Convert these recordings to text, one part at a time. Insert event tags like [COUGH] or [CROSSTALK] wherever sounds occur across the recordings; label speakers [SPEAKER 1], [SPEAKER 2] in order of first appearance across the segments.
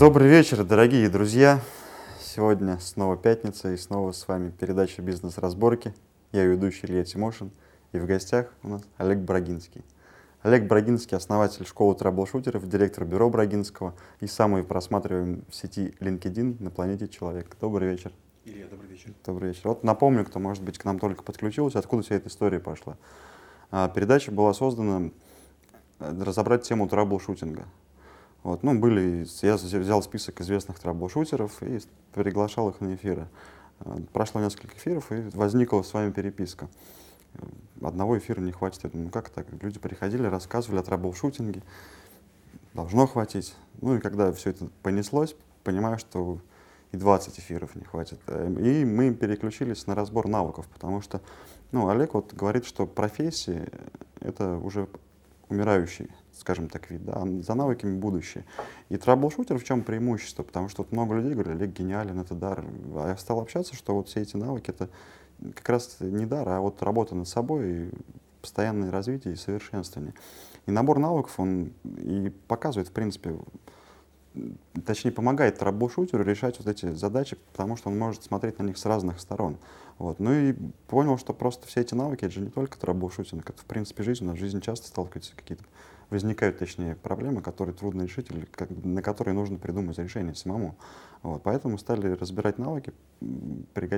[SPEAKER 1] Добрый вечер, дорогие друзья. Сегодня снова пятница и снова с вами передача «Бизнес-разборки». Я ведущий Илья Тимошин и в гостях у нас Олег Брагинский. Олег Брагинский – основатель школы трэблшутеров, директор бюро Брагинского и самый просматриваемый в сети LinkedIn на планете Человек. Добрый вечер.
[SPEAKER 2] Илья, добрый вечер.
[SPEAKER 1] Добрый вечер. Вот напомню, кто, может быть, к нам только подключился, откуда вся эта история пошла. А, передача была создана э, разобрать тему трэблшутинга. Вот, ну, были, я взял список известных трэблшутеров и приглашал их на эфиры. Э, прошло несколько эфиров, и возникла с вами переписка. Э, одного эфира не хватит. Я думаю, ну как так? Люди приходили, рассказывали о трэблшутинге. Должно хватить. Ну и когда все это понеслось, понимаю, что и 20 эфиров не хватит. Э, и мы переключились на разбор навыков, потому что ну, Олег вот говорит, что профессии — это уже умирающий скажем так, вид, да, за навыками будущее. И траблшутер в чем преимущество? Потому что вот много людей говорят, Олег гениален, это дар. А я стал общаться, что вот все эти навыки, это как раз не дар, а вот работа над собой, и постоянное развитие и совершенствование. И набор навыков, он и показывает, в принципе, точнее, помогает трэблшутеру решать вот эти задачи, потому что он может смотреть на них с разных сторон. Вот. Ну и понял, что просто все эти навыки, это же не только трэблшутинг, это, в принципе, жизнь. У нас в жизни часто сталкиваются какие-то возникают, точнее, проблемы, которые трудно решить или как, на которые нужно придумать решение самому. Вот, поэтому стали разбирать навыки,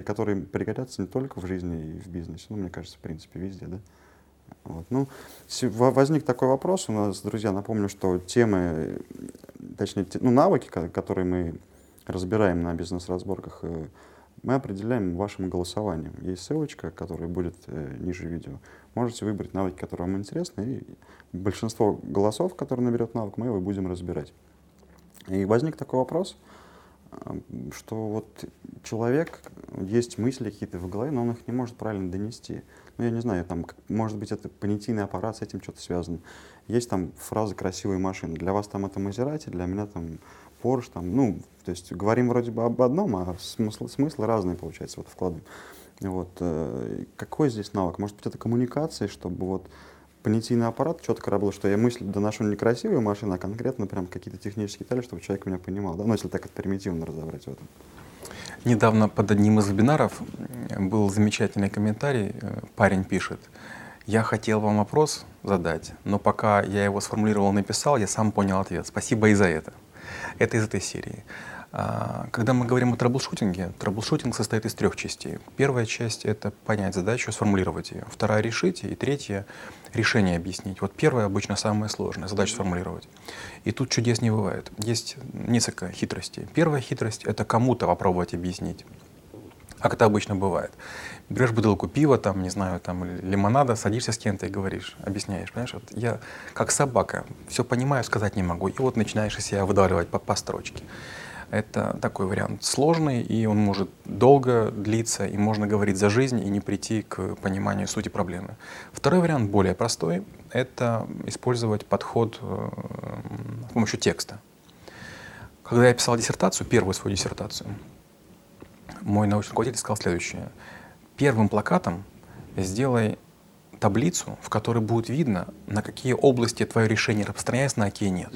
[SPEAKER 1] которые пригодятся не только в жизни и в бизнесе, ну, мне кажется, в принципе, везде, да. Вот. Ну, возник такой вопрос у нас, друзья, напомню, что темы, точнее, ну, навыки, которые мы разбираем на бизнес-разборках, э, мы определяем вашим голосованием. Есть ссылочка, которая будет э, ниже видео. Можете выбрать навыки, которые вам интересны, и большинство голосов, которые наберет навык, мы его будем разбирать. И возник такой вопрос, э, что вот человек, есть мысли какие-то в голове, но он их не может правильно донести. Ну, я не знаю, там, может быть, это понятийный аппарат, с этим что-то связано. Есть там фраза «красивые машины». Для вас там это Мазерати, для меня там Porsche, там, ну, то есть говорим вроде бы об одном, а смысл, смыслы разные, получается, вот вкладываем. Вот. Э, какой здесь навык? Может быть, это коммуникация, чтобы вот понятийный аппарат четко работал, что я мысль доношу не красивую машину, а конкретно прям какие-то технические детали, чтобы человек меня понимал. Да? Ну, если так это примитивно разобрать в этом.
[SPEAKER 2] Недавно под одним из вебинаров был замечательный комментарий. Э, парень пишет, я хотел вам вопрос задать, но пока я его сформулировал, написал, я сам понял ответ. Спасибо и за это. Это из этой серии. А, когда мы говорим о трэблшутинге, трэблшутинг состоит из трех частей. Первая часть — это понять задачу, сформулировать ее. Вторая — решить, и третья — решение объяснить. Вот первая обычно самая сложная — задачу сформулировать. И тут чудес не бывает. Есть несколько хитростей. Первая хитрость — это кому-то попробовать объяснить. Как это обычно бывает. Берешь бутылку пива, там, не знаю, там, лимонада, садишься с кем-то и говоришь, объясняешь, понимаешь? Вот я как собака, все понимаю, сказать не могу. И вот начинаешь из себя выдавливать по, по строчке. Это такой вариант сложный, и он может долго длиться, и можно говорить за жизнь и не прийти к пониманию сути проблемы. Второй вариант, более простой, это использовать подход э, с помощью текста. Когда я писал диссертацию, первую свою диссертацию, мой научный руководитель сказал следующее. Первым плакатом сделай таблицу, в которой будет видно, на какие области твое решение распространяется, на какие нет.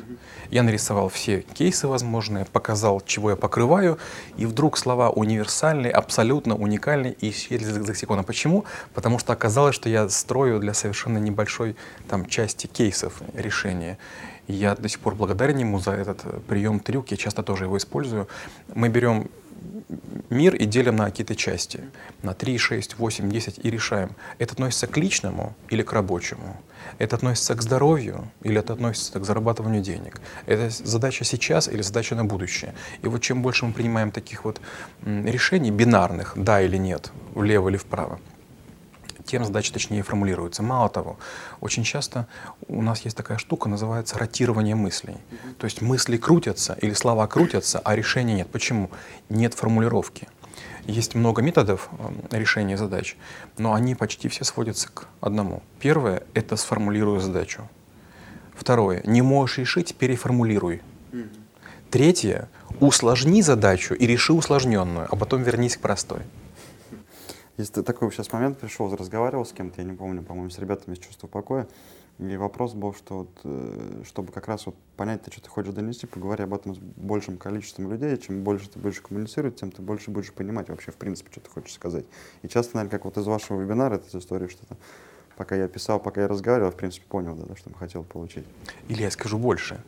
[SPEAKER 2] Я нарисовал все кейсы возможные, показал, чего я покрываю, и вдруг слова универсальные, абсолютно уникальные и исчезли из лексикона. Почему? Потому что оказалось, что я строю для совершенно небольшой там, части кейсов решения. я до сих пор благодарен ему за этот прием трюк, я часто тоже его использую. Мы берем мир и делим на какие-то части, на 3, 6, 8, 10 и решаем, это относится к личному или к рабочему, это относится к здоровью или это относится к зарабатыванию денег, это задача сейчас или задача на будущее. И вот чем больше мы принимаем таких вот решений бинарных, да или нет, влево или вправо, тем задачи точнее формулируются. Мало того, очень часто у нас есть такая штука, называется ротирование мыслей. То есть мысли крутятся или слова крутятся, а решения нет. Почему? Нет формулировки. Есть много методов э, решения задач, но они почти все сводятся к одному. Первое — это сформулируй задачу. Второе — не можешь решить, переформулируй. Третье — усложни задачу и реши усложненную, а потом вернись к простой.
[SPEAKER 1] Есть такой сейчас момент, пришел, разговаривал с кем-то, я не помню, по-моему, с ребятами из чувства покоя. И вопрос был, что вот, э, чтобы как раз вот понять, ты что ты хочешь донести, поговори об этом с большим количеством людей. Чем больше ты будешь коммуницировать, тем ты больше будешь понимать вообще, в принципе, что ты хочешь сказать. И часто, наверное, как вот из вашего вебинара, эта история, что то пока я писал, пока я разговаривал, в принципе, понял, да, что хотел получить.
[SPEAKER 2] Или я скажу больше.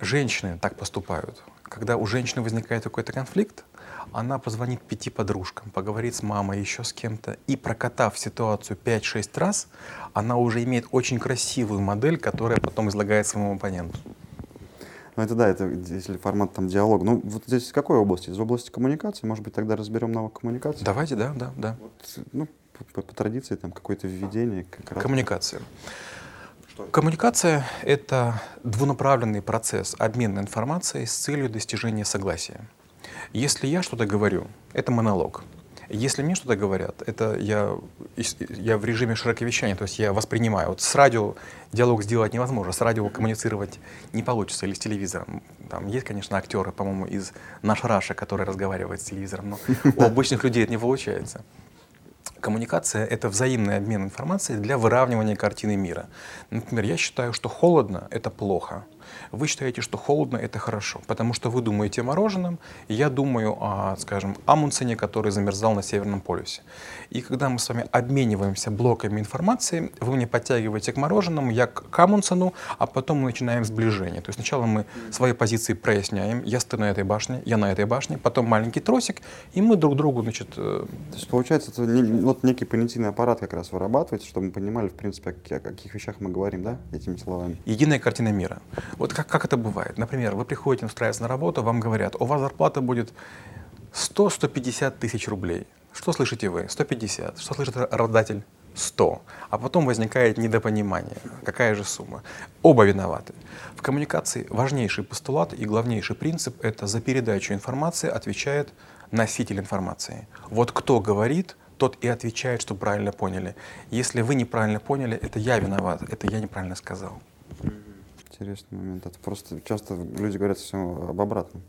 [SPEAKER 2] Женщины так поступают. Когда у женщины возникает какой-то конфликт, она позвонит пяти подружкам, поговорит с мамой, еще с кем-то, и прокатав ситуацию 5-6 раз, она уже имеет очень красивую модель, которая потом излагает своему оппоненту.
[SPEAKER 1] Ну это да, это если формат там диалог. Ну вот здесь из какой области? Из области коммуникации? Может быть, тогда разберем навык коммуникации?
[SPEAKER 2] Давайте, да, да, да.
[SPEAKER 1] Вот, ну, по, по традиции там какое-то введение.
[SPEAKER 2] Как раз. Коммуникация. Что Коммуникация — это двунаправленный процесс обмена информацией с целью достижения согласия. Если я что-то говорю, это монолог. Если мне что-то говорят, это я, я в режиме широковещания, то есть я воспринимаю. Вот с радио диалог сделать невозможно, с радио коммуницировать не получится, или с телевизором. Там есть, конечно, актеры, по-моему, из «Наш Раша», которые разговаривают с телевизором, но у обычных людей это не получается. Коммуникация — это взаимный обмен информацией для выравнивания картины мира. Например, я считаю, что холодно — это плохо вы считаете, что холодно — это хорошо, потому что вы думаете о мороженом, и я думаю о, скажем, Амундсене, который замерзал на Северном полюсе. И когда мы с вами обмениваемся блоками информации, вы мне подтягиваете к мороженому, я к Амундсену, а потом мы начинаем сближение. То есть сначала мы свои позиции проясняем, я стою на этой башне, я на этой башне, потом маленький тросик, и мы друг другу, значит... Э,
[SPEAKER 1] То есть получается, это вот некий понятийный аппарат как раз вырабатывается, чтобы мы понимали, в принципе, о каких вещах мы говорим, да, этими словами?
[SPEAKER 2] Единая картина мира. Вот как, как это бывает? Например, вы приходите устраиваться на работу, вам говорят, у вас зарплата будет 100-150 тысяч рублей. Что слышите вы? 150. Что слышит работодатель? 100. А потом возникает недопонимание. Какая же сумма? Оба виноваты. В коммуникации важнейший постулат и главнейший принцип — это за передачу информации отвечает носитель информации. Вот кто говорит, тот и отвечает, что правильно поняли. Если вы неправильно поняли, это я виноват, это я неправильно сказал
[SPEAKER 1] интересный момент. Это просто часто люди говорят все об обратном.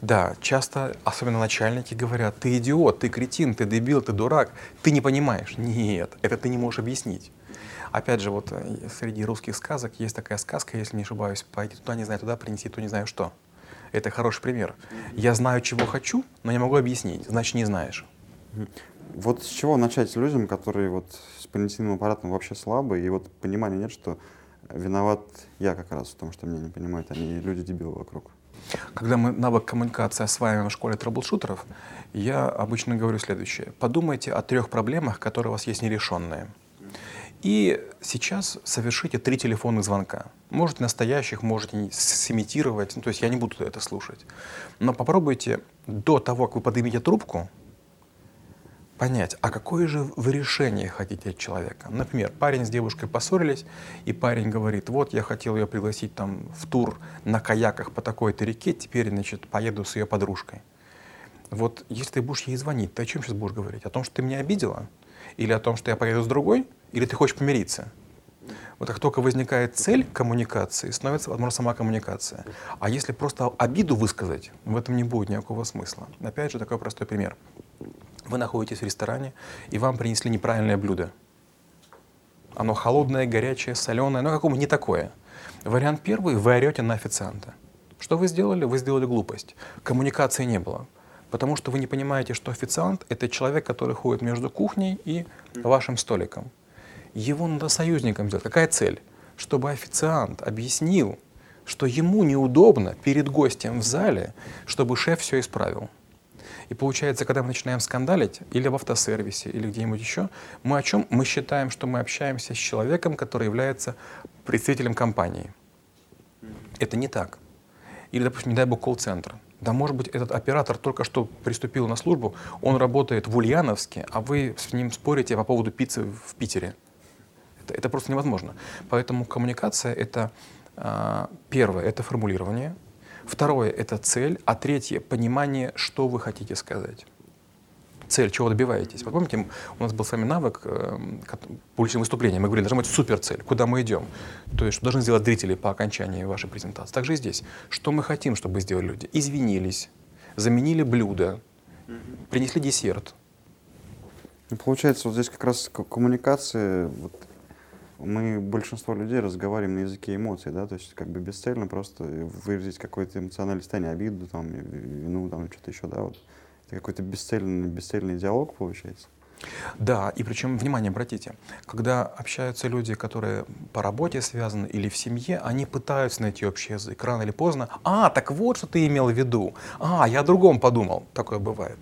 [SPEAKER 2] Да, часто, особенно начальники говорят, ты идиот, ты кретин, ты дебил, ты дурак, ты не понимаешь. Нет, это ты не можешь объяснить. Опять же, вот э, среди русских сказок есть такая сказка, если не ошибаюсь, пойди туда, не знаю, туда, принеси то, не знаю что. Это хороший пример. Я знаю, чего хочу, но не могу объяснить, значит, не знаешь.
[SPEAKER 1] Вот с чего начать людям, которые вот с понятийным аппаратом вообще слабые, и вот понимания нет, что виноват я как раз в том, что меня не понимают, они люди-дебилы вокруг.
[SPEAKER 2] Когда мы навык коммуникации осваиваем в школе трэблшутеров, я обычно говорю следующее. Подумайте о трех проблемах, которые у вас есть нерешенные. И сейчас совершите три телефонных звонка. Можете настоящих, можете сымитировать, ну, то есть я не буду это слушать. Но попробуйте до того, как вы поднимете трубку, понять, а какое же вы решение хотите от человека. Например, парень с девушкой поссорились, и парень говорит, вот я хотел ее пригласить там в тур на каяках по такой-то реке, теперь, значит, поеду с ее подружкой. Вот если ты будешь ей звонить, ты о чем сейчас будешь говорить? О том, что ты меня обидела? Или о том, что я поеду с другой? Или ты хочешь помириться? Вот как только возникает цель коммуникации, становится возможно сама коммуникация. А если просто обиду высказать, в этом не будет никакого смысла. Опять же, такой простой пример. Вы находитесь в ресторане, и вам принесли неправильное блюдо. Оно холодное, горячее, соленое, но какому не такое. Вариант первый, вы орете на официанта. Что вы сделали? Вы сделали глупость. Коммуникации не было. Потому что вы не понимаете, что официант — это человек, который ходит между кухней и вашим столиком. Его надо союзником сделать. Какая цель? Чтобы официант объяснил, что ему неудобно перед гостем в зале, чтобы шеф все исправил. И получается, когда мы начинаем скандалить, или в автосервисе, или где-нибудь еще, мы о чем? Мы считаем, что мы общаемся с человеком, который является представителем компании. Это не так. Или, допустим, не дай бог, колл-центр. Да, может быть, этот оператор только что приступил на службу, он работает в Ульяновске, а вы с ним спорите по поводу пиццы в Питере. Это, это просто невозможно. Поэтому коммуникация — это э, первое, это формулирование, Второе — это цель, а третье — понимание, что вы хотите сказать. Цель, чего добиваетесь. Вот помните, у нас был с вами навык э, публичного выступления. Мы говорили, должна быть суперцель, куда мы идем. То есть, что должны сделать зрители по окончании вашей презентации. Также и здесь. Что мы хотим, чтобы сделали люди? Извинились, заменили блюдо, принесли десерт.
[SPEAKER 1] Ну, получается, вот здесь как раз коммуникация, вот, мы, большинство людей, разговариваем на языке эмоций, да, то есть как бы бесцельно просто выразить какое-то эмоциональное состояние, обиду, там, вину, там, что-то еще, да, вот. Это какой-то бесцельный, бесцельный диалог получается.
[SPEAKER 2] Да, и причем, внимание, обратите, когда общаются люди, которые по работе связаны или в семье, они пытаются найти общий язык. Рано или поздно, а, так вот, что ты имел в виду. А, я о другом подумал. Такое бывает.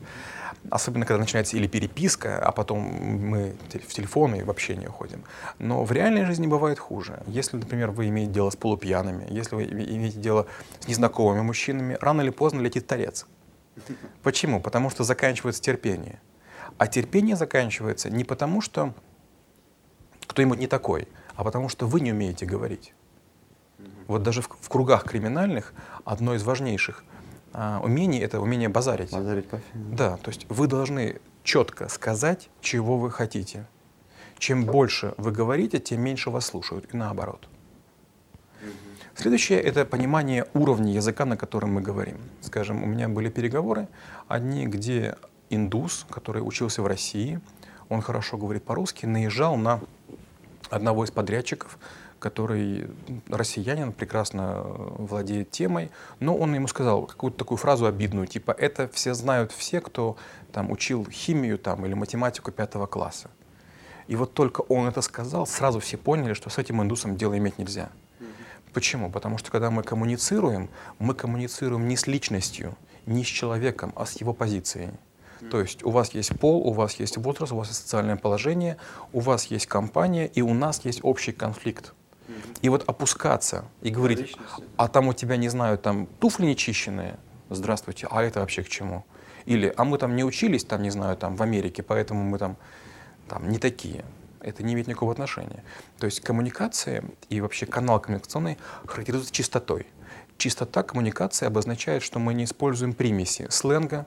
[SPEAKER 2] Особенно, когда начинается или переписка, а потом мы в телефон и в общение уходим. Но в реальной жизни бывает хуже. Если, например, вы имеете дело с полупьяными, если вы имеете дело с незнакомыми мужчинами, рано или поздно летит торец. Почему? Потому что заканчивается терпение. А терпение заканчивается не потому, что кто-нибудь не такой, а потому что вы не умеете говорить. Вот даже в, в кругах криминальных одно из важнейших а, умений это умение базарить.
[SPEAKER 1] Базарить по фильму.
[SPEAKER 2] Да, то есть вы должны четко сказать, чего вы хотите. Чем больше вы говорите, тем меньше вас слушают, и наоборот. Следующее — это понимание уровня языка, на котором мы говорим. Скажем, у меня были переговоры, одни, где индус, который учился в России, он хорошо говорит по-русски, наезжал на одного из подрядчиков, который россиянин, прекрасно владеет темой, но он ему сказал какую-то такую фразу обидную, типа «это все знают все, кто там учил химию там, или математику пятого класса». И вот только он это сказал, сразу все поняли, что с этим индусом дело иметь нельзя. Почему? Потому что когда мы коммуницируем, мы коммуницируем не с личностью, не с человеком, а с его позицией. То есть у вас есть пол, у вас есть возраст, у вас есть социальное положение, у вас есть компания, и у нас есть общий конфликт. И вот опускаться и говорить, а там у тебя, не знаю, там туфли нечищенные, здравствуйте, а это вообще к чему? Или, а мы там не учились, там, не знаю, там в Америке, поэтому мы там, там не такие. Это не имеет никакого отношения. То есть коммуникация и вообще канал коммуникационный характеризуется чистотой. Чистота коммуникации обозначает, что мы не используем примеси сленга,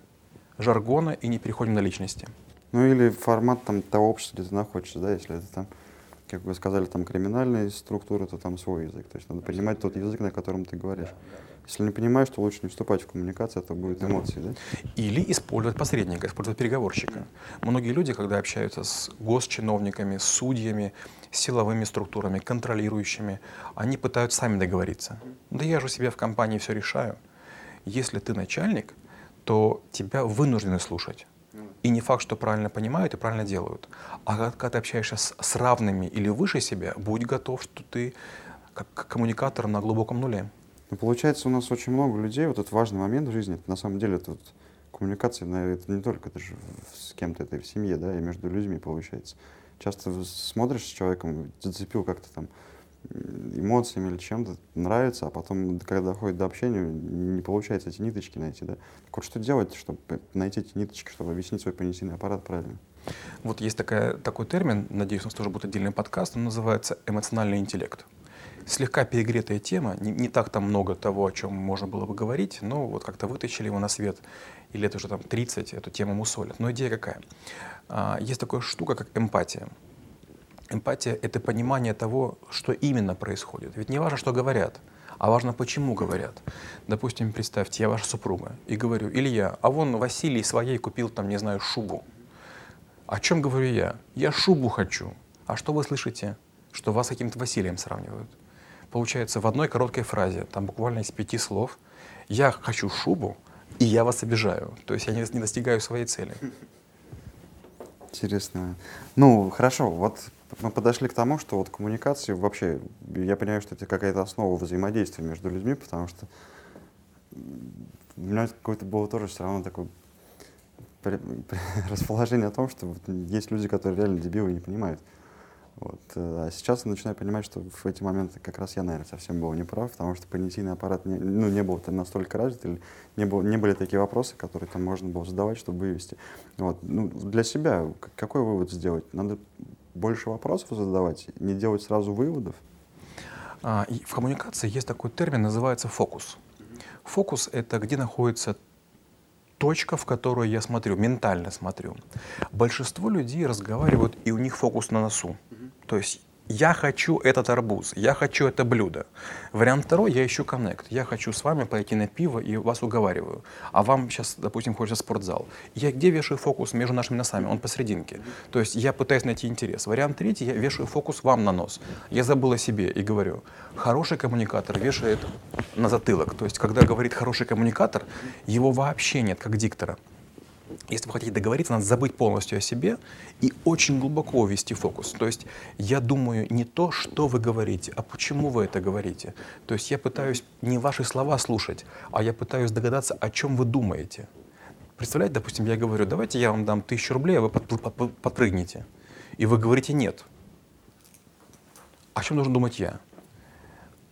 [SPEAKER 2] жаргона и не переходим на личности.
[SPEAKER 1] Ну или формат там того общества, где ты находишься, да, если это там, как вы сказали, там криминальные структуры, то там свой язык. То есть надо понимать тот язык, на котором ты говоришь. Если не понимаешь, то лучше не вступать в коммуникацию, это будет эмоции, да?
[SPEAKER 2] Или использовать посредника, использовать переговорщика. Многие люди, когда общаются с госчиновниками, с судьями, силовыми структурами, контролирующими, они пытаются сами договориться. Да я же себе в компании все решаю. Если ты начальник, то тебя вынуждены слушать. И не факт, что правильно понимают и правильно делают. А когда ты общаешься с, с равными или выше себя, будь готов, что ты как коммуникатор на глубоком нуле.
[SPEAKER 1] Ну, получается, у нас очень много людей, вот этот важный момент в жизни, это, на самом деле это вот коммуникация, это не только это же с кем-то, это и в семье, да, и между людьми получается. Часто смотришь с человеком, зацепил как-то там, эмоциями или чем-то нравится, а потом, когда доходит до общения, не получается эти ниточки найти, да. Так вот, что делать, чтобы найти эти ниточки, чтобы объяснить свой понятийный аппарат правильно?
[SPEAKER 2] Вот есть такая, такой термин, надеюсь, у нас тоже будет отдельный подкаст, он называется эмоциональный интеллект. Слегка перегретая тема, не, не так там много того, о чем можно было бы говорить, но вот как-то вытащили его на свет, и лет уже там 30 эту тему мусолят. Но идея какая? А, есть такая штука, как эмпатия. Эмпатия — это понимание того, что именно происходит. Ведь не важно, что говорят, а важно, почему говорят. Допустим, представьте, я ваша супруга, и говорю, Илья, а вон Василий своей купил там, не знаю, шубу. О чем говорю я? Я шубу хочу. А что вы слышите? Что вас с каким-то Василием сравнивают. Получается, в одной короткой фразе, там буквально из пяти слов, я хочу шубу, и я вас обижаю. То есть я не, достигаю своей цели.
[SPEAKER 1] Интересно. Ну, хорошо, вот мы подошли к тому, что вот коммуникации вообще, я понимаю, что это какая-то основа взаимодействия между людьми, потому что у меня какое-то было тоже все равно такое [LAUGHS] расположение о том, что вот есть люди, которые реально дебилы и не понимают. Вот. Э, а сейчас я начинаю понимать, что в эти моменты как раз я, наверное, совсем был неправ, потому что понятийный аппарат не, ну, не был настолько развит, или не, был, не были такие вопросы, которые там можно было задавать, чтобы вывести. Вот. Ну, для себя какой вывод сделать? Надо больше вопросов задавать, не делать сразу выводов?
[SPEAKER 2] А, и в коммуникации есть такой термин, называется фокус. Фокус — это где находится точка, в которую я смотрю, ментально смотрю. Большинство людей разговаривают, и у них фокус на носу. То есть я хочу этот арбуз, я хочу это блюдо. Вариант второй, я ищу коннект. Я хочу с вами пойти на пиво и вас уговариваю. А вам сейчас, допустим, хочется спортзал. Я где вешаю фокус между нашими носами? Он посерединке. То есть я пытаюсь найти интерес. Вариант третий, я вешаю фокус вам на нос. Я забыл о себе и говорю, хороший коммуникатор вешает на затылок. То есть когда говорит хороший коммуникатор, его вообще нет, как диктора. Если вы хотите договориться, надо забыть полностью о себе и очень глубоко ввести фокус. То есть я думаю не то, что вы говорите, а почему вы это говорите. То есть я пытаюсь не ваши слова слушать, а я пытаюсь догадаться, о чем вы думаете. Представляете, допустим, я говорю, давайте я вам дам тысячу рублей, а вы подпрыгнете. И вы говорите нет. О чем должен думать я?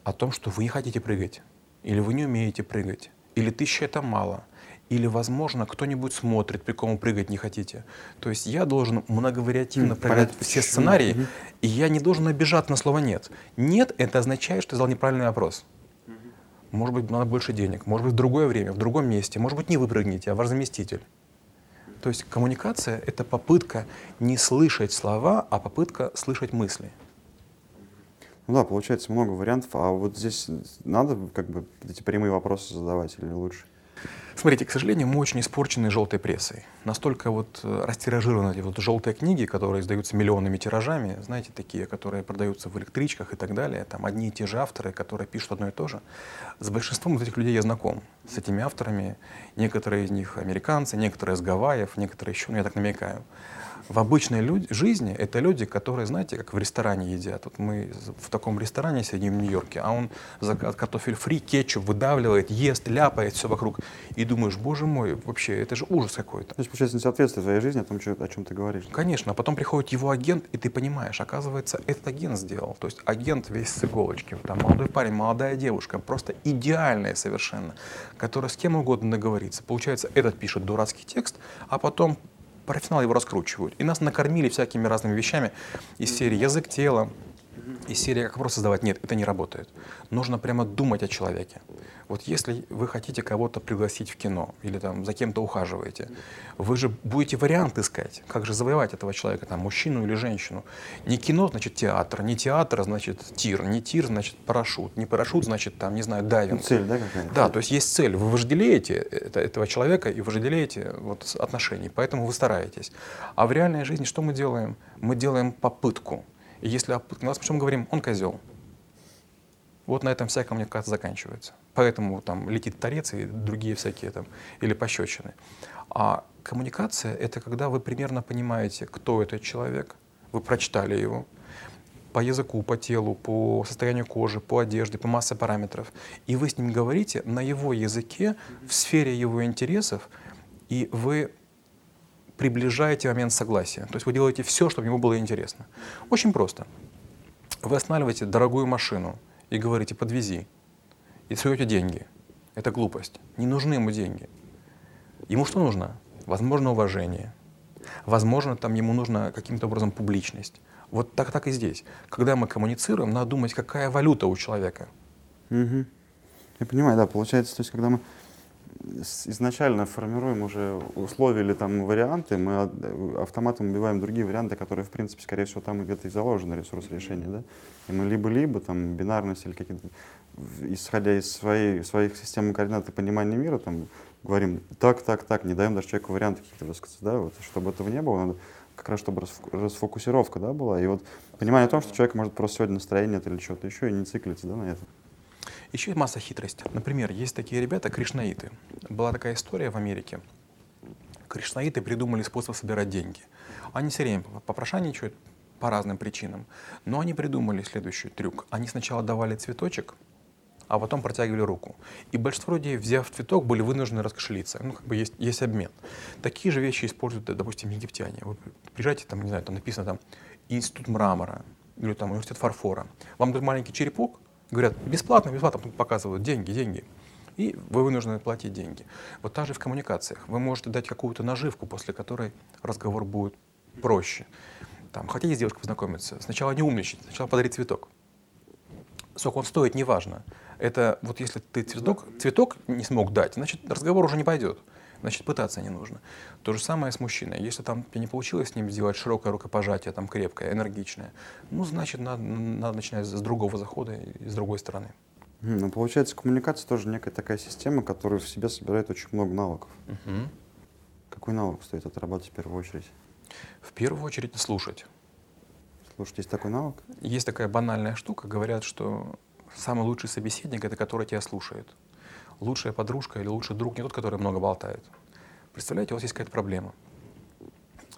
[SPEAKER 2] О том, что вы не хотите прыгать, или вы не умеете прыгать, или тысяча это мало – или, возможно, кто-нибудь смотрит, при ком прыгать не хотите. То есть я должен многовариативно проверять все сценарии, mm-hmm. и я не должен обижаться на слово «нет». «Нет» — это означает, что я задал неправильный вопрос. Может быть, надо больше денег, может быть, в другое время, в другом месте, может быть, не вы прыгнете, а ваш заместитель. То есть коммуникация — это попытка не слышать слова, а попытка слышать мысли.
[SPEAKER 1] Ну да, получается много вариантов, а вот здесь надо как бы эти прямые вопросы задавать или лучше?
[SPEAKER 2] Смотрите, к сожалению, мы очень испорчены желтой прессой. Настолько вот э, растиражированы эти вот желтые книги, которые издаются миллионными тиражами, знаете, такие, которые продаются в электричках и так далее. Там одни и те же авторы, которые пишут одно и то же. С большинством из этих людей я знаком, с этими авторами. Некоторые из них американцы, некоторые из Гавайев, некоторые еще, ну я так намекаю в обычной люд- жизни это люди, которые, знаете, как в ресторане едят. Вот мы в таком ресторане сидим в Нью-Йорке, а он за картофель фри, кетчуп выдавливает, ест, ляпает все вокруг. И думаешь, боже мой, вообще, это же ужас какой-то.
[SPEAKER 1] То есть, получается, несоответствие твоей жизни о том, о чем ты говоришь.
[SPEAKER 2] Конечно, а потом приходит его агент, и ты понимаешь, оказывается, этот агент сделал. То есть агент весь с иголочки. Там молодой парень, молодая девушка, просто идеальная совершенно, которая с кем угодно договорится. Получается, этот пишет дурацкий текст, а потом профессионалы его раскручивают. И нас накормили всякими разными вещами из серии язык тела, из серии как просто создавать. Нет, это не работает. Нужно прямо думать о человеке. Вот если вы хотите кого-то пригласить в кино или там за кем-то ухаживаете, вы же будете вариант искать, как же завоевать этого человека, там, мужчину или женщину. Не кино, значит, театр, не театр, значит, тир, не тир, значит, парашют, не парашют, значит, там, не знаю, дайвинг.
[SPEAKER 1] Цель, да, какая-то?
[SPEAKER 2] Да, то есть есть цель. Вы вожделеете это, этого человека и вожделеете вот, отношений, поэтому вы стараетесь. А в реальной жизни что мы делаем? Мы делаем попытку. И если о почему говорим, он козел. Вот на этом вся коммуникация заканчивается. Поэтому там летит торец и другие всякие там, или пощечины. А коммуникация — это когда вы примерно понимаете, кто этот человек, вы прочитали его, по языку, по телу, по состоянию кожи, по одежде, по массе параметров. И вы с ним говорите на его языке, в сфере его интересов, и вы приближаете момент согласия. То есть вы делаете все, чтобы ему было интересно. Очень просто. Вы останавливаете дорогую машину и говорите «подвези» и суете деньги. Это глупость. Не нужны ему деньги. Ему что нужно? Возможно, уважение. Возможно, там ему нужна каким-то образом публичность. Вот так, так и здесь. Когда мы коммуницируем, надо думать, какая валюта у человека.
[SPEAKER 1] Угу. Я понимаю, да, получается, то есть, когда мы изначально формируем уже условия или там варианты, мы автоматом убиваем другие варианты, которые, в принципе, скорее всего, там где-то и заложены ресурс решения, да? И мы либо-либо, там, бинарность или какие-то, исходя из своей, своих систем координат и понимания мира, там, говорим так, так, так, не даем даже человеку варианты какие-то высказать, да, вот, чтобы этого не было, надо как раз, чтобы расфокусировка, да, была, и вот понимание о том, что человек может просто сегодня настроение или что-то еще, и не циклиться, да, на это.
[SPEAKER 2] Еще есть масса хитростей. Например, есть такие ребята, кришнаиты. Была такая история в Америке. Кришнаиты придумали способ собирать деньги. Они все время попрошайничают по разным причинам. Но они придумали следующий трюк. Они сначала давали цветочек, а потом протягивали руку. И большинство людей, взяв цветок, были вынуждены раскошелиться. Ну, как бы есть, есть обмен. Такие же вещи используют, допустим, египтяне. Вы приезжаете, там, не знаю, там написано там Институт мрамора или там университет фарфора. Вам дают маленький черепок, Говорят, бесплатно, бесплатно, показывают деньги, деньги. И вы вынуждены платить деньги. Вот так же в коммуникациях. Вы можете дать какую-то наживку, после которой разговор будет проще. Там, хотите с девушкой познакомиться, сначала не умничать, сначала подарить цветок. Сколько он стоит, неважно. Это вот если ты цветок, цветок не смог дать, значит разговор уже не пойдет. Значит пытаться не нужно. То же самое с мужчиной. Если там тебе не получилось с ним сделать широкое рукопожатие, там крепкое, энергичное, ну значит надо, надо начинать с другого захода и с другой стороны.
[SPEAKER 1] Ну, получается, коммуникация тоже некая такая система, которая в себе собирает очень много навыков.
[SPEAKER 2] Угу.
[SPEAKER 1] Какой навык стоит отрабатывать в первую очередь?
[SPEAKER 2] В первую очередь слушать.
[SPEAKER 1] Слушать, есть такой навык?
[SPEAKER 2] Есть такая банальная штука. Говорят, что самый лучший собеседник — это который тебя слушает. Лучшая подружка или лучший друг не тот, который много болтает. Представляете, у вас есть какая-то проблема.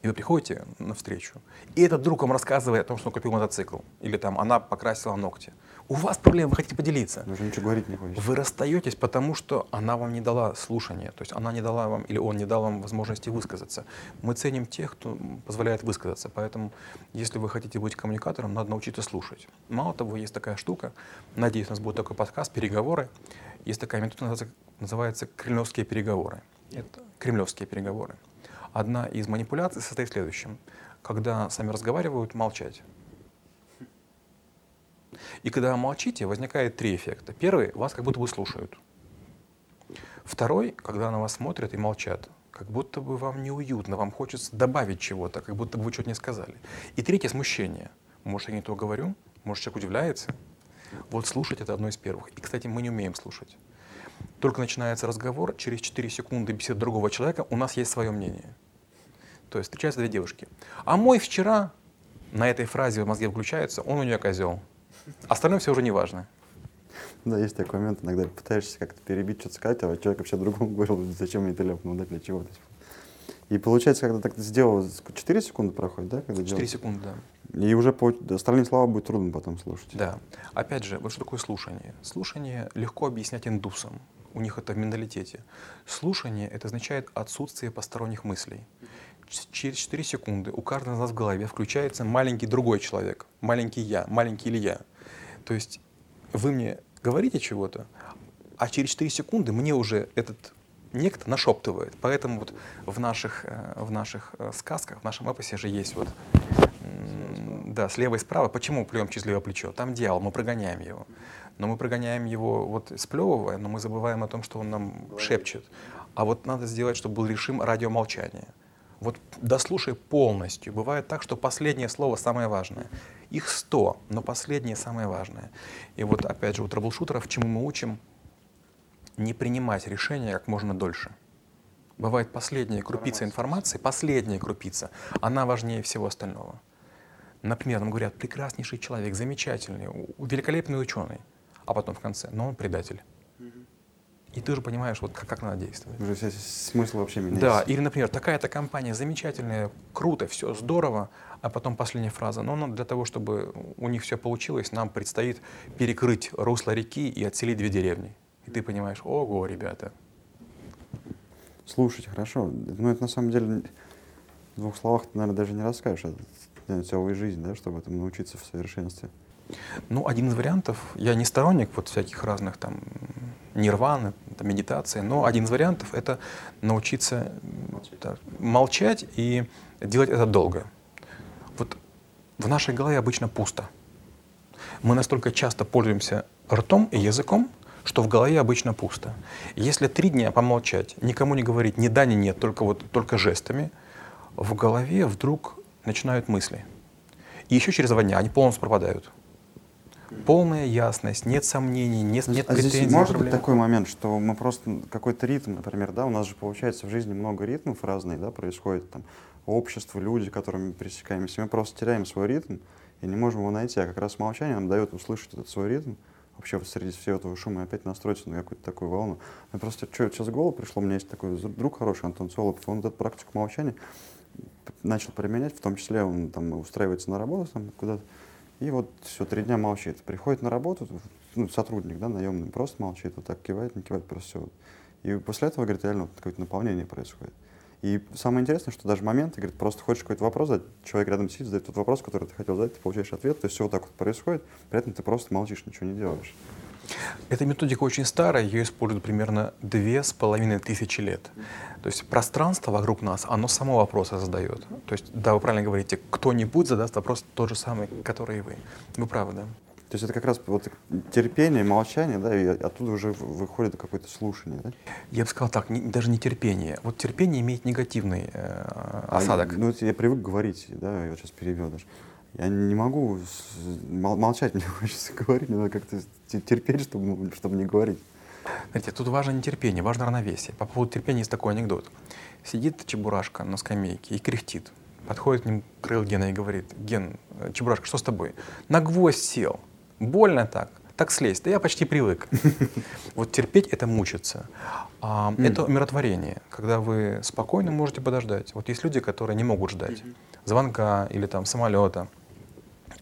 [SPEAKER 2] И вы приходите на встречу, и этот друг вам рассказывает о том, что он купил мотоцикл. Или там она покрасила ногти. У вас проблема, вы хотите поделиться.
[SPEAKER 1] Даже ничего говорить не хочешь.
[SPEAKER 2] Вы расстаетесь, потому что она вам не дала слушания, то есть она не дала вам, или он не дал вам возможности высказаться. Мы ценим тех, кто позволяет высказаться, поэтому если вы хотите быть коммуникатором, надо научиться слушать. Мало того, есть такая штука, надеюсь, у нас будет такой подкаст, переговоры. Есть такая метода, называется, называется кремлевские переговоры. Это кремлевские переговоры. Одна из манипуляций состоит в следующем. Когда сами разговаривают, молчать. И когда молчите, возникает три эффекта. Первый — вас как будто бы слушают. Второй, когда на вас смотрят и молчат, как будто бы вам неуютно, вам хочется добавить чего-то, как будто бы вы что-то не сказали. И третье — смущение. Может, я не то говорю, может, человек удивляется. Вот слушать — это одно из первых. И, кстати, мы не умеем слушать. Только начинается разговор, через 4 секунды беседы другого человека, у нас есть свое мнение. То есть встречаются две девушки. А мой вчера, на этой фразе в мозге включается, он у нее козел. Остальное все уже не важно.
[SPEAKER 1] Да, есть такой момент, иногда пытаешься как-то перебить, что-то сказать, а человек вообще другому говорил, зачем мне телефон, да, для чего. И получается, когда так сделал, 4 секунды проходит, да? Когда
[SPEAKER 2] 4 делаешь? секунды, да.
[SPEAKER 1] И уже по остальные слова будет трудно потом слушать.
[SPEAKER 2] Да. Опять же, вот что такое слушание? Слушание легко объяснять индусам. У них это в менталитете. Слушание — это означает отсутствие посторонних мыслей. Через 4 секунды у каждого из нас в голове включается маленький другой человек, маленький я, маленький Илья. То есть вы мне говорите чего-то, а через 4 секунды мне уже этот некто нашептывает. Поэтому вот в наших, э, в наших э, сказках, в нашем эпосе же есть вот да, слева и справа. Почему плюем через левое плечо? Там дьявол, мы прогоняем его. Но мы прогоняем его вот сплевывая, но мы забываем о том, что он нам шепчет. А вот надо сделать, чтобы был режим радиомолчания. Вот дослушай полностью. Бывает так, что последнее слово самое важное. Их сто, но последнее самое важное. И вот опять же у трэблшутеров, чему мы учим, не принимать решения как можно дольше. Бывает последняя крупица информации, последняя крупица, она важнее всего остального. Например, нам говорят, прекраснейший человек, замечательный, великолепный ученый, а потом в конце, но он предатель. И ты уже понимаешь, вот как, как надо действовать.
[SPEAKER 1] Уже смысл вообще меняется.
[SPEAKER 2] Да, или, например, такая-то компания замечательная, круто, все здорово, а потом последняя фраза. Но ну, для того, чтобы у них все получилось, нам предстоит перекрыть русло реки и отселить две деревни. И ты понимаешь, ого, ребята.
[SPEAKER 1] Слушать, хорошо. Ну, это на самом деле в двух словах ты, наверное, даже не расскажешь. Это целая жизнь, да, чтобы этому научиться в совершенстве.
[SPEAKER 2] Ну, один из вариантов, я не сторонник вот всяких разных там нирваны, там, медитации, но один из вариантов — это научиться молчать. Да, молчать и делать это долго. Вот в нашей голове обычно пусто. Мы настолько часто пользуемся ртом и языком, что в голове обычно пусто. Если три дня помолчать, никому не говорить ни да, ни нет, только вот только жестами, в голове вдруг начинают мысли. И еще через два дня они полностью пропадают полная ясность, нет сомнений, нет, нет
[SPEAKER 1] а
[SPEAKER 2] претензий.
[SPEAKER 1] Здесь может быть такой момент, что мы просто какой-то ритм, например, да, у нас же получается в жизни много ритмов разных, да, происходит там общество, люди, которыми пересекаемся, мы просто теряем свой ритм и не можем его найти, а как раз молчание нам дает услышать этот свой ритм, вообще среди всего этого шума опять настроиться на какую-то такую волну. Мне просто что, сейчас в голову пришло, у меня есть такой друг хороший, Антон Солопов, он эту практику молчания начал применять, в том числе он там устраивается на работу там куда-то, и вот все, три дня молчит. Приходит на работу, ну, сотрудник, да, наемный, просто молчит, вот так кивает, не кивает, просто все. И после этого, говорит, реально вот какое-то наполнение происходит. И самое интересное, что даже моменты, говорит, просто хочешь какой-то вопрос задать, человек рядом сидит, задает тот вопрос, который ты хотел задать, ты получаешь ответ, то есть все вот так вот происходит, при этом ты просто молчишь, ничего не делаешь.
[SPEAKER 2] Эта методика очень старая, ее используют примерно две с половиной тысячи лет. То есть пространство вокруг нас, оно само вопросы задает. То есть, да, вы правильно говорите, кто-нибудь задаст вопрос тот же самый, который и вы. Вы правы, да?
[SPEAKER 1] То есть это как раз вот терпение, молчание, да, и оттуда уже выходит какое-то слушание, да?
[SPEAKER 2] Я бы сказал так, не, даже не терпение. Вот терпение имеет негативный э, осадок.
[SPEAKER 1] А, ну, я привык говорить, да, я вот сейчас перевел даже. Я не могу молчать, [LAUGHS] мне хочется говорить, мне надо как-то терпеть, чтобы, чтобы не говорить.
[SPEAKER 2] Знаете, тут важно не терпение, важно равновесие. По поводу терпения есть такой анекдот. Сидит Чебурашка на скамейке и кряхтит. Подходит к ним Крыл Гена и говорит, Ген, э, Чебурашка, что с тобой? На гвоздь сел. Больно так. Так слезть. Да я почти привык. [LAUGHS] Вот терпеть — это мучиться. А, это умиротворение, когда вы спокойно можете подождать. Вот есть люди, которые не могут ждать звонка или там самолета,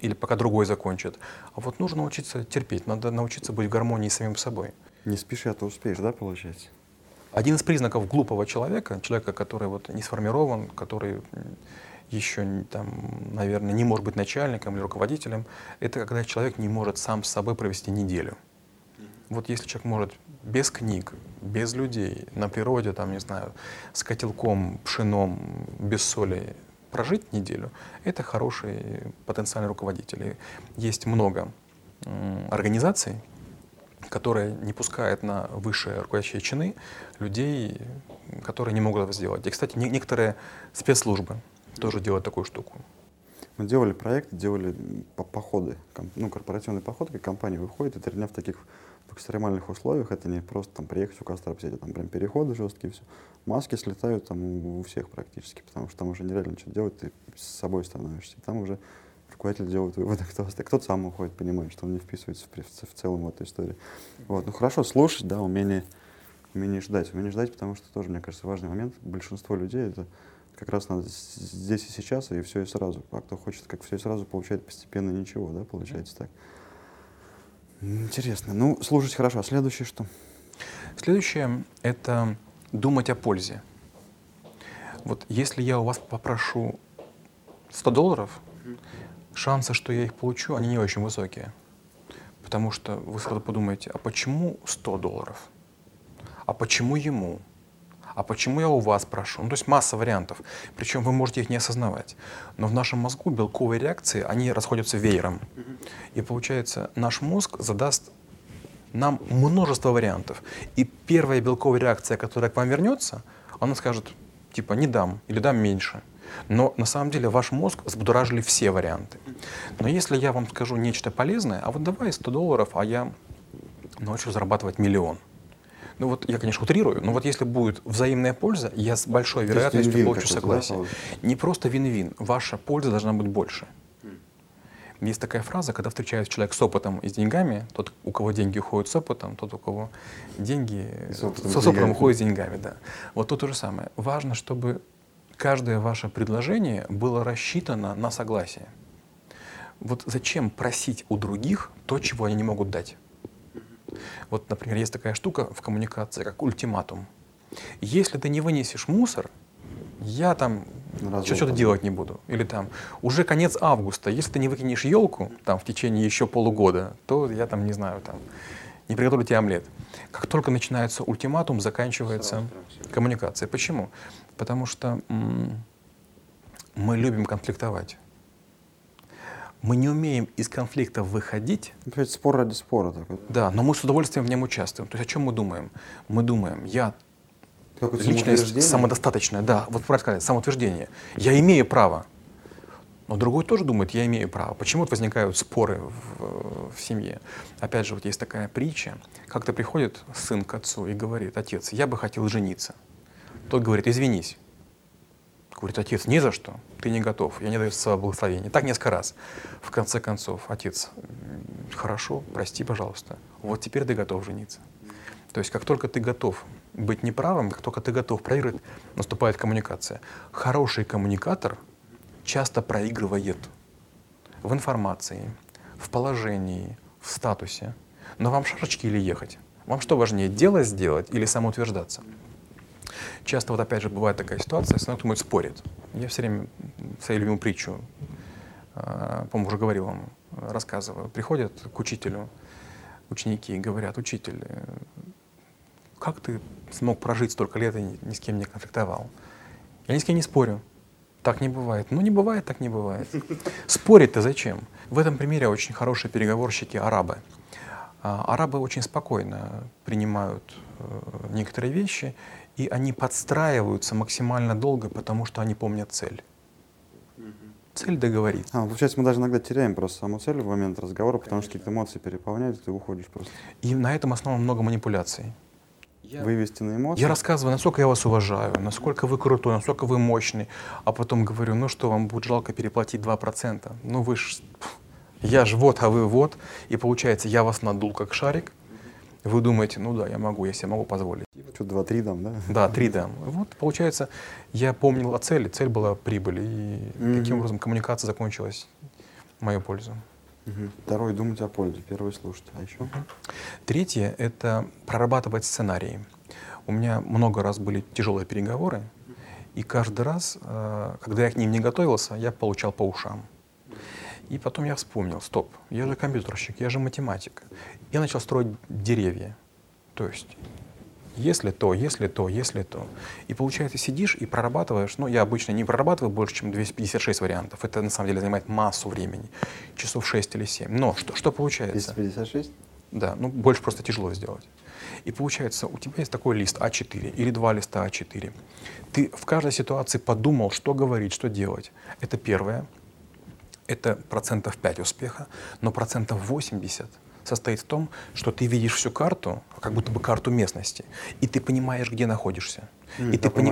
[SPEAKER 2] или пока другой закончит. А вот нужно научиться терпеть, надо научиться быть в гармонии с самим собой.
[SPEAKER 1] Не спеши, а то успеешь, да, получается?
[SPEAKER 2] Один из признаков глупого человека, человека, который вот не сформирован, который еще, там, наверное, не может быть начальником или руководителем, это когда человек не может сам с собой провести неделю. Вот если человек может без книг, без людей, на природе, там, не знаю, с котелком, пшеном, без соли прожить неделю, это хороший потенциальный руководитель. есть много организаций, которые не пускают на высшие руководящие чины людей, которые не могут это сделать. И, кстати, некоторые спецслужбы тоже делают такую штуку.
[SPEAKER 1] Мы делали проект, делали походы, ну, корпоративный поход, как компания выходит, и три дня в таких экстремальных условиях, это не просто там приехать у костра посидеть, там прям переходы жесткие, все. Маски слетают там у всех практически, потому что там уже нереально что делать, ты с собой становишься. Там уже руководитель делает выводы, кто, кто-то сам уходит, понимает, что он не вписывается в, в, в целом в эту историю. Вот. Ну хорошо, слушать, да, умение, умение ждать. Умение ждать, потому что тоже, мне кажется, важный момент. Большинство людей это как раз надо здесь и сейчас, и все и сразу. А кто хочет как все и сразу, получает постепенно ничего, да, получается так. Интересно. Ну, слушать хорошо. А следующее что?
[SPEAKER 2] Следующее — это думать о пользе. Вот если я у вас попрошу 100 долларов, шансы, что я их получу, они не очень высокие. Потому что вы сразу подумаете, а почему 100 долларов? А почему ему? А почему я у вас прошу? Ну, то есть масса вариантов. Причем вы можете их не осознавать. Но в нашем мозгу белковые реакции, они расходятся веером. И получается, наш мозг задаст нам множество вариантов. И первая белковая реакция, которая к вам вернется, она скажет, типа, не дам или дам меньше. Но на самом деле ваш мозг взбудоражили все варианты. Но если я вам скажу нечто полезное, а вот давай 100 долларов, а я научу зарабатывать миллион. Ну вот я, конечно, утрирую, но вот если будет взаимная польза, я с большой вероятностью получу согласие. Да, Не просто вин-вин, ваша польза должна быть больше. Есть такая фраза, когда встречается человек с опытом и с деньгами, тот, у кого деньги уходят с опытом, тот, у кого деньги с опытом, с опытом уходят с деньгами. Да. Вот тут то же самое. Важно, чтобы каждое ваше предложение было рассчитано на согласие. Вот зачем просить у других то, чего они не могут дать? Вот, например, есть такая штука в коммуникации, как ультиматум. Если ты не вынесешь мусор, я там что-то делать не буду. Или там уже конец августа, если ты не выкинешь елку там в течение еще полугода, то я там не знаю там не приготовлю тебе омлет. Как только начинается ультиматум, заканчивается коммуникация. Почему? Потому что мы любим конфликтовать. Мы не умеем из конфликта выходить.
[SPEAKER 1] Это ведь спор ради спора. Такой.
[SPEAKER 2] Да, но мы с удовольствием в нем участвуем. То есть о чем мы думаем? Мы думаем, я личность самодостаточная, да, вот правильно сказать, самоутверждение. Я имею право. Но другой тоже думает, я имею право. Почему возникают споры в, в семье? Опять же, вот есть такая притча. Как-то приходит сын к отцу и говорит, отец, я бы хотел жениться. Тот говорит, извинись. Говорит, отец, ни за что, ты не готов, я не даю своего благословения. Так несколько раз. В конце концов, отец, хорошо, прости, пожалуйста, вот теперь ты готов жениться. То есть как только ты готов быть неправым, как только ты готов проиграть, наступает коммуникация. Хороший коммуникатор часто проигрывает в информации, в положении, в статусе. Но вам шашечки или ехать? Вам что важнее, дело сделать или самоутверждаться? Часто вот опять же бывает такая ситуация, если кто-нибудь спорит. Я все время свою любимую притчу, э, по-моему, уже говорил вам, рассказываю. Приходят к учителю ученики и говорят, учитель, э, как ты смог прожить столько лет и ни, ни с кем не конфликтовал? Я ни с кем не спорю. Так не бывает. Ну не бывает, так не бывает. Спорить-то зачем? В этом примере очень хорошие переговорщики арабы. А, арабы очень спокойно принимают э, некоторые вещи, и они подстраиваются максимально долго, потому что они помнят цель. Цель договорить.
[SPEAKER 1] А, получается, мы даже иногда теряем просто саму цель в момент разговора, потому что какие-то эмоции переполняют, и ты уходишь просто.
[SPEAKER 2] И на этом основано много манипуляций.
[SPEAKER 1] Вывести на эмоции.
[SPEAKER 2] Я рассказываю, насколько я вас уважаю, насколько вы крутой, насколько вы мощный, а потом говорю, ну что, вам будет жалко переплатить 2%. Ну вы ж, я ж вот, а вы вот. И получается, я вас надул как шарик, вы думаете, ну да, я могу, я себе могу позволить.
[SPEAKER 1] Что, два-три дам, да?
[SPEAKER 2] Да, три дам. Вот, получается, я помнил о цели, цель была прибыль, и таким образом коммуникация закончилась в мою пользу.
[SPEAKER 1] Второй думать о пользе, первый слушать. А еще?
[SPEAKER 2] Третье — это прорабатывать сценарии. У меня много раз были тяжелые переговоры, и каждый раз, э, когда я к ним не готовился, я получал по ушам. И потом я вспомнил, стоп, я же компьютерщик, я же математик. Я начал строить деревья. То есть, если то, если то, если то. И получается, сидишь и прорабатываешь, ну, я обычно не прорабатываю больше, чем 256 вариантов. Это на самом деле занимает массу времени, часов 6 или 7. Но что, что получается?
[SPEAKER 1] 256?
[SPEAKER 2] Да, ну больше просто тяжело сделать. И получается, у тебя есть такой лист А4 или два листа А4. Ты в каждой ситуации подумал, что говорить, что делать. Это первое. Это процентов 5 успеха, но процентов 80 состоит в том, что ты видишь всю карту, как будто бы карту местности, и ты понимаешь, где находишься.
[SPEAKER 1] М,
[SPEAKER 2] и, ты пони-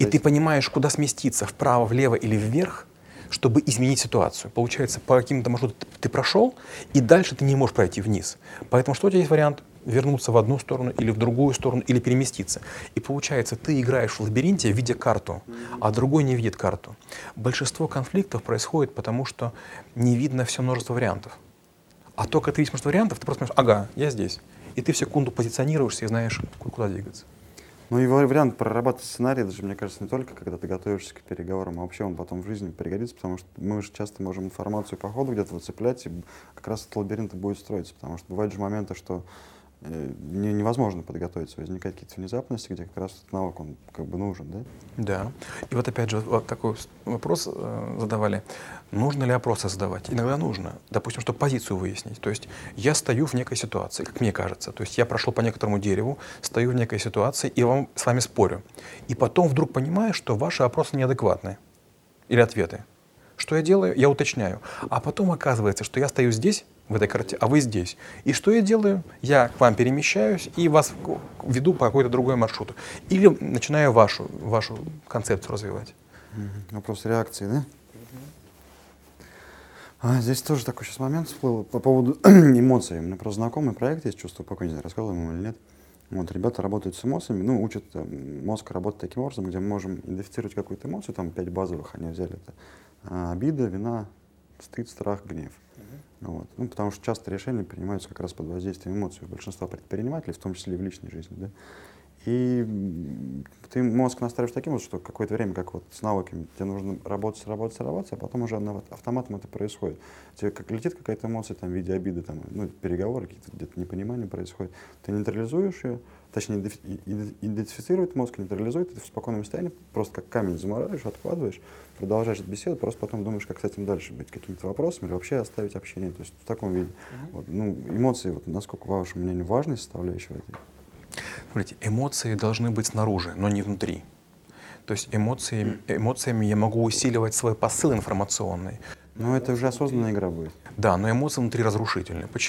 [SPEAKER 2] и ты понимаешь, куда сместиться, вправо, влево или вверх, чтобы изменить ситуацию. Получается, по каким-то маршрутам ты прошел, и дальше ты не можешь пройти вниз. Поэтому что у тебя есть вариант? Вернуться в одну сторону или в другую сторону, или переместиться. И получается, ты играешь в лабиринте, видя карту, а другой не видит карту. Большинство конфликтов происходит потому, что не видно все множество вариантов. А только ты видишь множество вариантов, ты просто понимаешь, ага, я здесь. И ты в секунду позиционируешься и знаешь, ку- куда двигаться.
[SPEAKER 1] Ну и ва- вариант прорабатывать сценарий, даже, мне кажется, не только когда ты готовишься к переговорам, а вообще он потом в жизни пригодится, потому что мы же часто можем информацию по ходу где-то выцеплять, и как раз этот лабиринт будет строиться, потому что бывают же моменты, что невозможно подготовиться, возникают какие-то внезапности, где как раз этот навык, он как бы нужен, да?
[SPEAKER 2] Да. И вот опять же, вот такой вопрос э, задавали. Нужно ли опросы задавать? Иногда нужно. Допустим, чтобы позицию выяснить. То есть я стою в некой ситуации, как мне кажется. То есть я прошел по некоторому дереву, стою в некой ситуации и вам, с вами спорю. И потом вдруг понимаю, что ваши опросы неадекватны. Или ответы. Что я делаю? Я уточняю. А потом оказывается, что я стою здесь, в этой карте, а вы здесь. И что я делаю? Я к вам перемещаюсь и вас веду по какой-то другой маршруту. Или начинаю вашу, вашу концепцию развивать.
[SPEAKER 1] Вопрос реакции, да? А, здесь тоже такой сейчас момент всплыл по поводу [CLEARS THROAT] эмоций. У меня просто знакомый проект есть, чувство покоя, не знаю, рассказывал ему или нет. Вот, ребята работают с эмоциями, ну, учат э, мозг работать таким образом, где мы можем идентифицировать какую-то эмоцию, там пять базовых они взяли это. А, обида, вина, стыд, страх, гнев. Вот. Ну, потому что часто решения принимаются как раз под воздействием эмоций у большинства предпринимателей, в том числе и в личной жизни. Да? И ты мозг настраиваешь таким вот, что какое-то время, как вот с навыками, тебе нужно работать, работать, работать, а потом уже автоматом это происходит. Тебе как летит какая-то эмоция там, в виде обиды, там, ну, переговоры, какие-то где-то непонимания происходят. Ты нейтрализуешь ее, точнее, идентифи- и- и- идентифицирует мозг, нейтрализует, ты в спокойном состоянии просто как камень замораживаешь, откладываешь, продолжаешь эту беседу, просто потом думаешь, как с этим дальше быть, какими-то вопросами или вообще оставить общение, то есть в таком виде. Вот, ну, эмоции, вот, насколько, по вашему мнению, важная составляющая в этой?
[SPEAKER 2] Смотрите, эмоции должны быть снаружи, но не внутри. То есть эмоции, эмоциями я могу усиливать свой посыл информационный.
[SPEAKER 1] Ну, это уже осознанная игра будет.
[SPEAKER 2] Да, но эмоции внутри разрушительны. Почему?